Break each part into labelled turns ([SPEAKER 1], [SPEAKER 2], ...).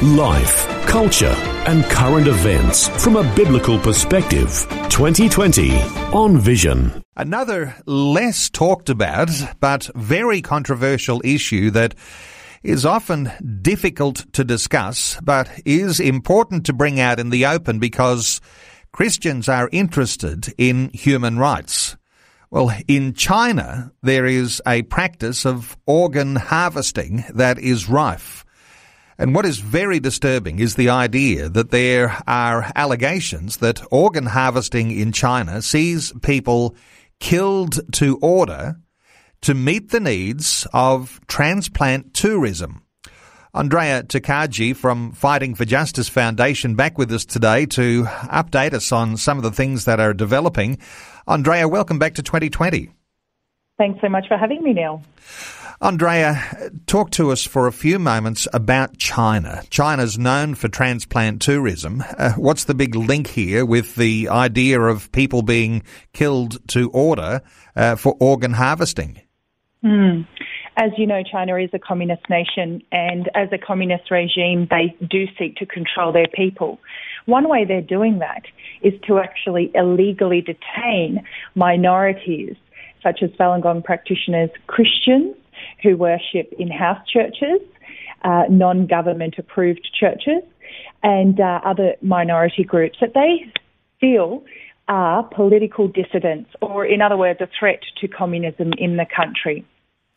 [SPEAKER 1] Life, culture, and current events from a biblical perspective. 2020 on Vision.
[SPEAKER 2] Another less talked about but very controversial issue that is often difficult to discuss but is important to bring out in the open because Christians are interested in human rights. Well, in China, there is a practice of organ harvesting that is rife. And what is very disturbing is the idea that there are allegations that organ harvesting in China sees people killed to order to meet the needs of transplant tourism. Andrea Tokaji from Fighting for Justice Foundation back with us today to update us on some of the things that are developing. Andrea, welcome back to 2020.
[SPEAKER 3] Thanks so much for having me, Neil.
[SPEAKER 2] Andrea, talk to us for a few moments about China. China's known for transplant tourism. Uh, what's the big link here with the idea of people being killed to order uh, for organ harvesting?
[SPEAKER 3] Mm. As you know, China is a communist nation, and as a communist regime, they do seek to control their people. One way they're doing that is to actually illegally detain minorities, such as Falun Gong practitioners, Christians, who worship in house churches, uh, non government approved churches, and uh, other minority groups that they feel are political dissidents, or in other words, a threat to communism in the country.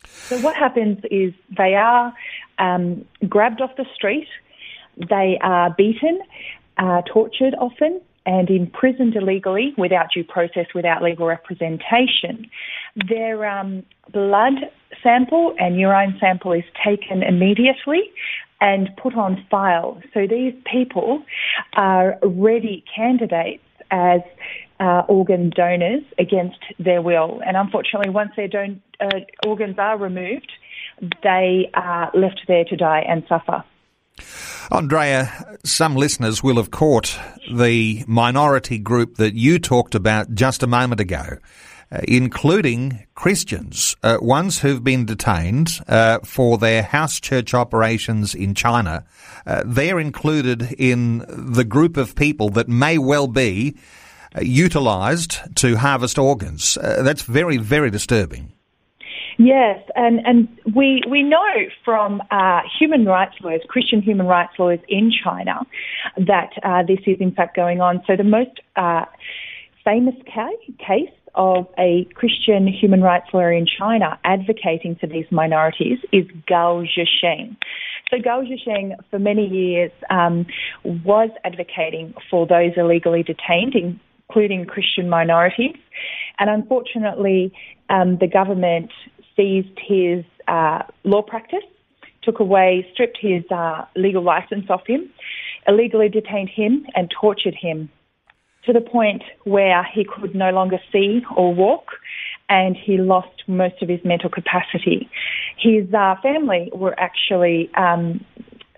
[SPEAKER 3] So, what happens is they are um, grabbed off the street, they are beaten, uh, tortured often, and imprisoned illegally without due process, without legal representation. Their um, blood sample and urine sample is taken immediately and put on file. So these people are ready candidates as uh, organ donors against their will. And unfortunately, once their don- uh, organs are removed, they are left there to die and suffer.
[SPEAKER 2] Andrea, some listeners will have caught the minority group that you talked about just a moment ago. Uh, including Christians, uh, ones who've been detained uh, for their house church operations in China. Uh, they're included in the group of people that may well be uh, utilised to harvest organs. That's very, very disturbing.
[SPEAKER 3] Yes, and, and we, we know from uh, human rights lawyers, Christian human rights lawyers in China, that uh, this is in fact going on. So the most uh, famous case of a Christian human rights lawyer in China advocating for these minorities is Gao Zhisheng. So Gao Zhisheng, for many years, um, was advocating for those illegally detained, including Christian minorities. And unfortunately, um, the government seized his uh, law practice, took away, stripped his uh, legal license off him, illegally detained him, and tortured him to the point where he could no longer see or walk and he lost most of his mental capacity. His uh, family were actually, um,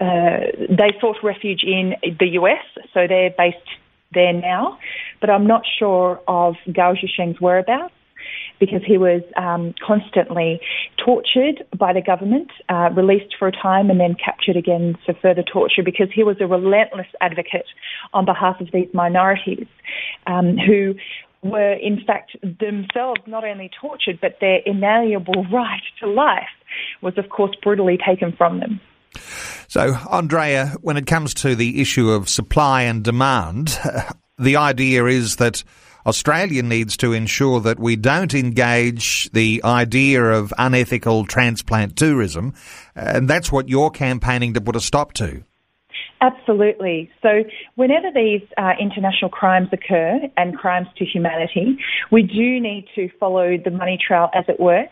[SPEAKER 3] uh, they sought refuge in the US, so they're based there now, but I'm not sure of Gao Zhisheng's whereabouts because he was um, constantly tortured by the government, uh, released for a time, and then captured again for further torture because he was a relentless advocate on behalf of these minorities um, who were in fact themselves not only tortured, but their inalienable right to life was, of course, brutally taken from them.
[SPEAKER 2] So, Andrea, when it comes to the issue of supply and demand, the idea is that Australia needs to ensure that we don't engage the idea of unethical transplant tourism, and that's what you're campaigning to put a stop to.
[SPEAKER 3] Absolutely. So, whenever these uh, international crimes occur and crimes to humanity, we do need to follow the money trail, as it were,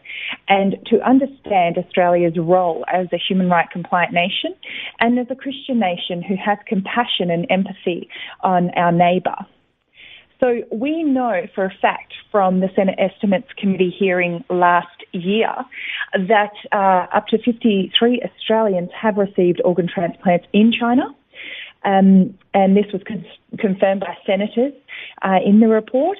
[SPEAKER 3] and to understand Australia's role as a human rights compliant nation and as a Christian nation who has compassion and empathy on our neighbour. So we know for a fact from the Senate Estimates Committee hearing last year that uh, up to 53 Australians have received organ transplants in China. Um, and this was con- confirmed by senators uh, in the report.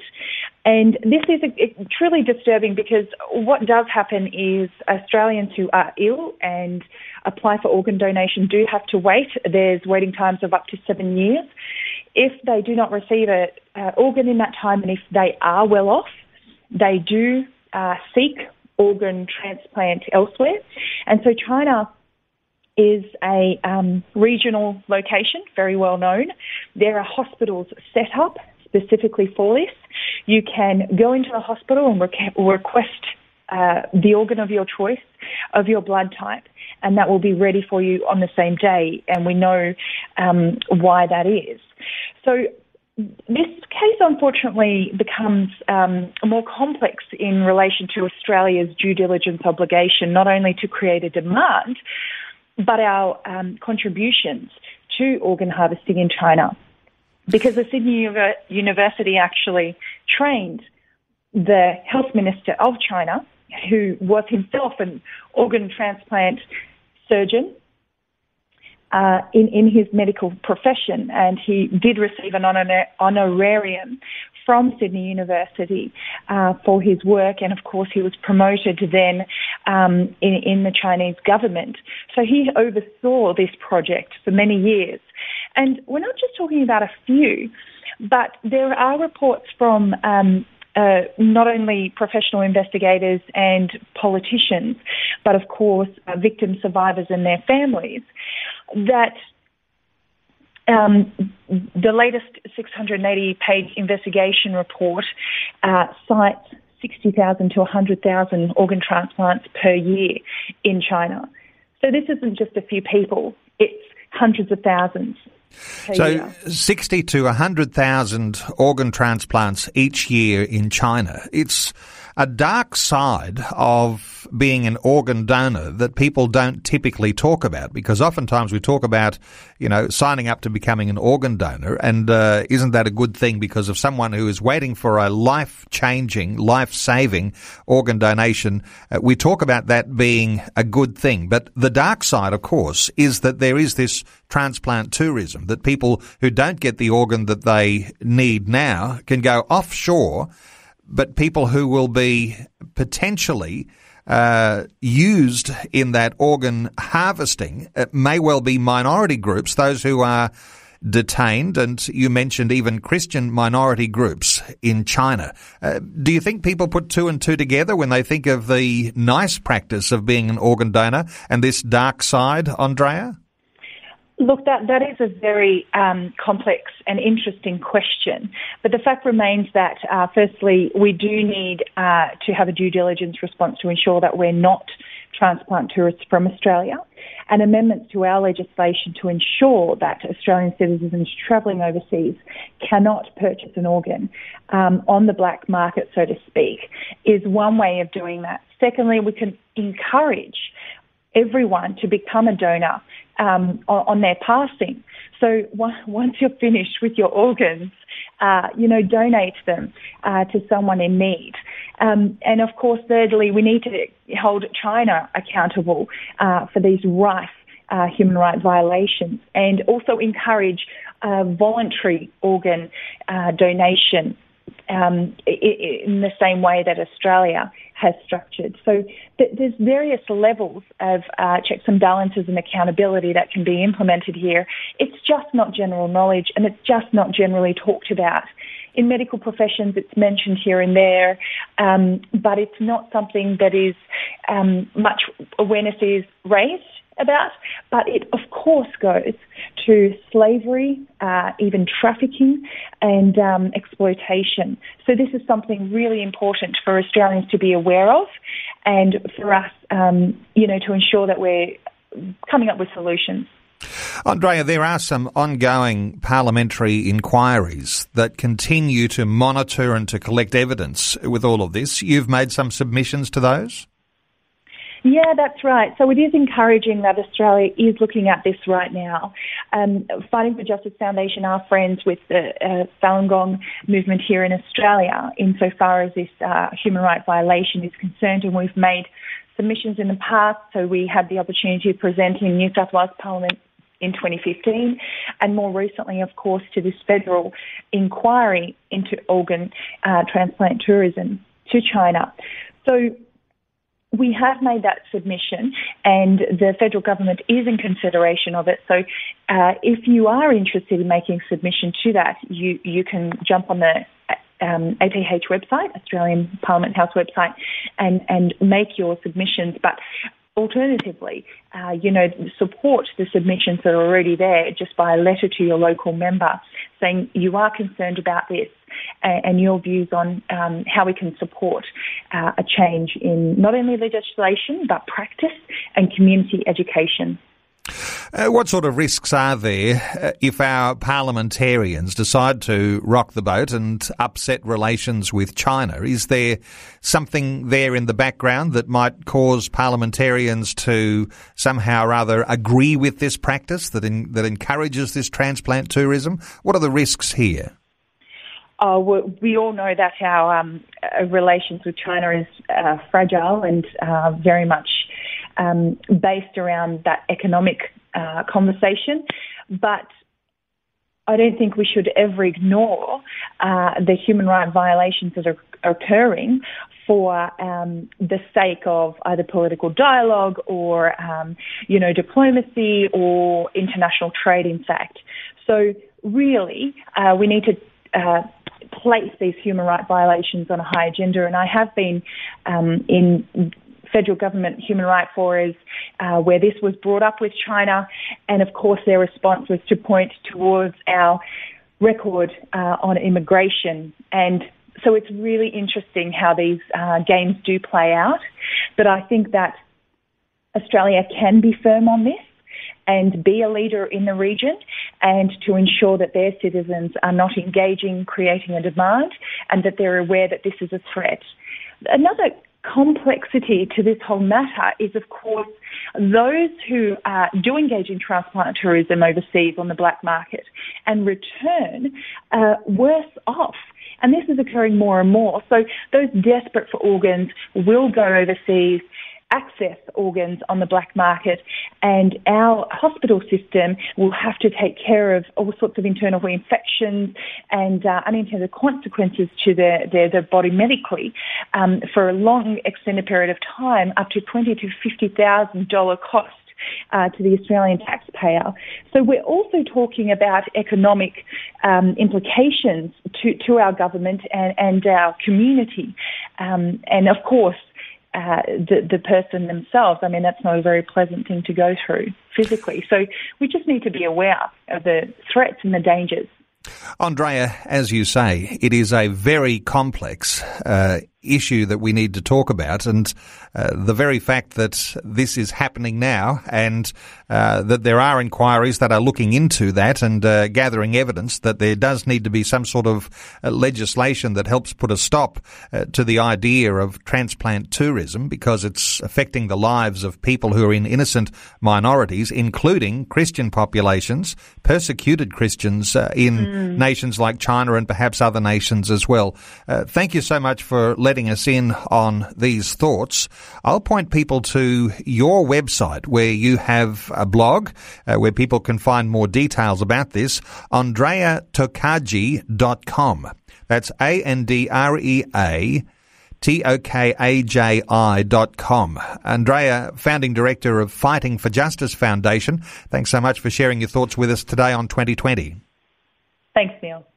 [SPEAKER 3] And this is a, a, truly disturbing because what does happen is Australians who are ill and apply for organ donation do have to wait. There's waiting times of up to seven years. If they do not receive an organ in that time and if they are well off, they do uh, seek organ transplant elsewhere. And so China is a um, regional location, very well known. There are hospitals set up specifically for this. You can go into the hospital and request uh, the organ of your choice, of your blood type, and that will be ready for you on the same day. And we know um, why that is. So this case unfortunately becomes um, more complex in relation to Australia's due diligence obligation, not only to create a demand, but our um, contributions to organ harvesting in China. Because the Sydney University actually trained the health minister of China, who was himself an organ transplant surgeon uh, in, in his medical profession, and he did receive an honor- honorarium from Sydney University uh, for his work, and of course he was promoted then um, in, in the Chinese government. So he oversaw this project for many years. And we're not just talking about a few, but there are reports from um, uh, not only professional investigators and politicians, but of course uh, victim survivors and their families, that um, the latest 680 page investigation report uh, cites 60,000 to 100,000 organ transplants per year in China. So this isn't just a few people, it's hundreds of thousands.
[SPEAKER 2] So, year. 60 to 100,000 organ transplants each year in China. It's a dark side of being an organ donor that people don't typically talk about because oftentimes we talk about, you know, signing up to becoming an organ donor and uh, isn't that a good thing because of someone who is waiting for a life-changing, life-saving organ donation, uh, we talk about that being a good thing. But the dark side, of course, is that there is this transplant tourism that people who don't get the organ that they need now can go offshore but people who will be potentially uh, used in that organ harvesting it may well be minority groups, those who are detained, and you mentioned even Christian minority groups in China. Uh, do you think people put two and two together when they think of the nice practice of being an organ donor and this dark side, Andrea?
[SPEAKER 3] Look, that, that is a very um, complex and interesting question. But the fact remains that, uh, firstly, we do need uh, to have a due diligence response to ensure that we're not transplant tourists from Australia, and amendments to our legislation to ensure that Australian citizens travelling overseas cannot purchase an organ um, on the black market, so to speak, is one way of doing that. Secondly, we can encourage everyone to become a donor um, on, on, their passing. So once you're finished with your organs, uh, you know, donate them uh, to someone in need. Um, and of course, thirdly, we need to hold China accountable uh, for these rife uh, human rights violations and also encourage uh, voluntary organ uh, donation um, in the same way that Australia has structured. So there's various levels of uh, checks and balances and accountability that can be implemented here. It's just not general knowledge and it's just not generally talked about. In medical professions, it's mentioned here and there, um, but it's not something that is um, much awareness is raised about, but it of course goes to slavery, uh, even trafficking, and um, exploitation. So this is something really important for Australians to be aware of, and for us, um, you know, to ensure that we're coming up with solutions.
[SPEAKER 2] Andrea, there are some ongoing parliamentary inquiries that continue to monitor and to collect evidence with all of this. You've made some submissions to those?
[SPEAKER 3] Yeah, that's right. So it is encouraging that Australia is looking at this right now. Um, Fighting for Justice Foundation are friends with the uh, Falun Gong movement here in Australia insofar as this uh, human rights violation is concerned, and we've made submissions in the past. So we had the opportunity to present in New South Wales Parliament in 2015, and more recently, of course, to this federal inquiry into organ uh, transplant tourism to China. So we have made that submission and the federal government is in consideration of it. So uh, if you are interested in making submission to that, you, you can jump on the um, APH website, Australian Parliament House website, and, and make your submissions. But Alternatively, uh, you know, support the submissions that are already there just by a letter to your local member saying you are concerned about this and, and your views on um, how we can support uh, a change in not only legislation but practice and community education.
[SPEAKER 2] Uh, what sort of risks are there uh, if our parliamentarians decide to rock the boat and upset relations with China? Is there something there in the background that might cause parliamentarians to somehow or other agree with this practice that in, that encourages this transplant tourism? What are the risks here?
[SPEAKER 3] Uh, we all know that our um, uh, relations with China is uh, fragile and uh, very much um, based around that economic uh, conversation. But I don't think we should ever ignore uh, the human rights violations that are occurring for um, the sake of either political dialogue or, um, you know, diplomacy or international trade, in fact. So really, uh, we need to uh, place these human rights violations on a high agenda, and I have been um, in federal government human rights forums uh, where this was brought up with China, and of course their response was to point towards our record uh, on immigration and so it's really interesting how these uh, games do play out. But I think that Australia can be firm on this and be a leader in the region and to ensure that their citizens are not engaging, creating a demand, and that they're aware that this is a threat. Another complexity to this whole matter is, of course, those who uh, do engage in transplant tourism overseas on the black market and return uh, worse off. And this is occurring more and more. So those desperate for organs will go overseas access organs on the black market, and our hospital system will have to take care of all sorts of internal infections and uh, unintended consequences to their, their, their body medically um, for a long extended period of time, up to twenty to fifty thousand dollar cost. Uh, to the Australian taxpayer. So we're also talking about economic um, implications to, to our government and, and our community. Um, and of course, uh, the, the person themselves. I mean, that's not a very pleasant thing to go through physically. So we just need to be aware of the threats and the dangers.
[SPEAKER 2] Andrea, as you say, it is a very complex uh, issue that we need to talk about. And uh, the very fact that this is happening now and uh, that there are inquiries that are looking into that and uh, gathering evidence that there does need to be some sort of uh, legislation that helps put a stop uh, to the idea of transplant tourism because it's affecting the lives of people who are in innocent minorities, including Christian populations, persecuted Christians uh, in mm. nations like China and perhaps other nations as well. thank you so much for letting us in on these thoughts, I'll point people to your website where you have a blog uh, where people can find more details about this, andreatokaji.com. That's A-N-D-R-E-A T-O-K-A-J-I dot com. Andrea, founding director of Fighting for Justice Foundation, thanks so much for sharing your thoughts with us today on 2020.
[SPEAKER 3] Thanks, Neil.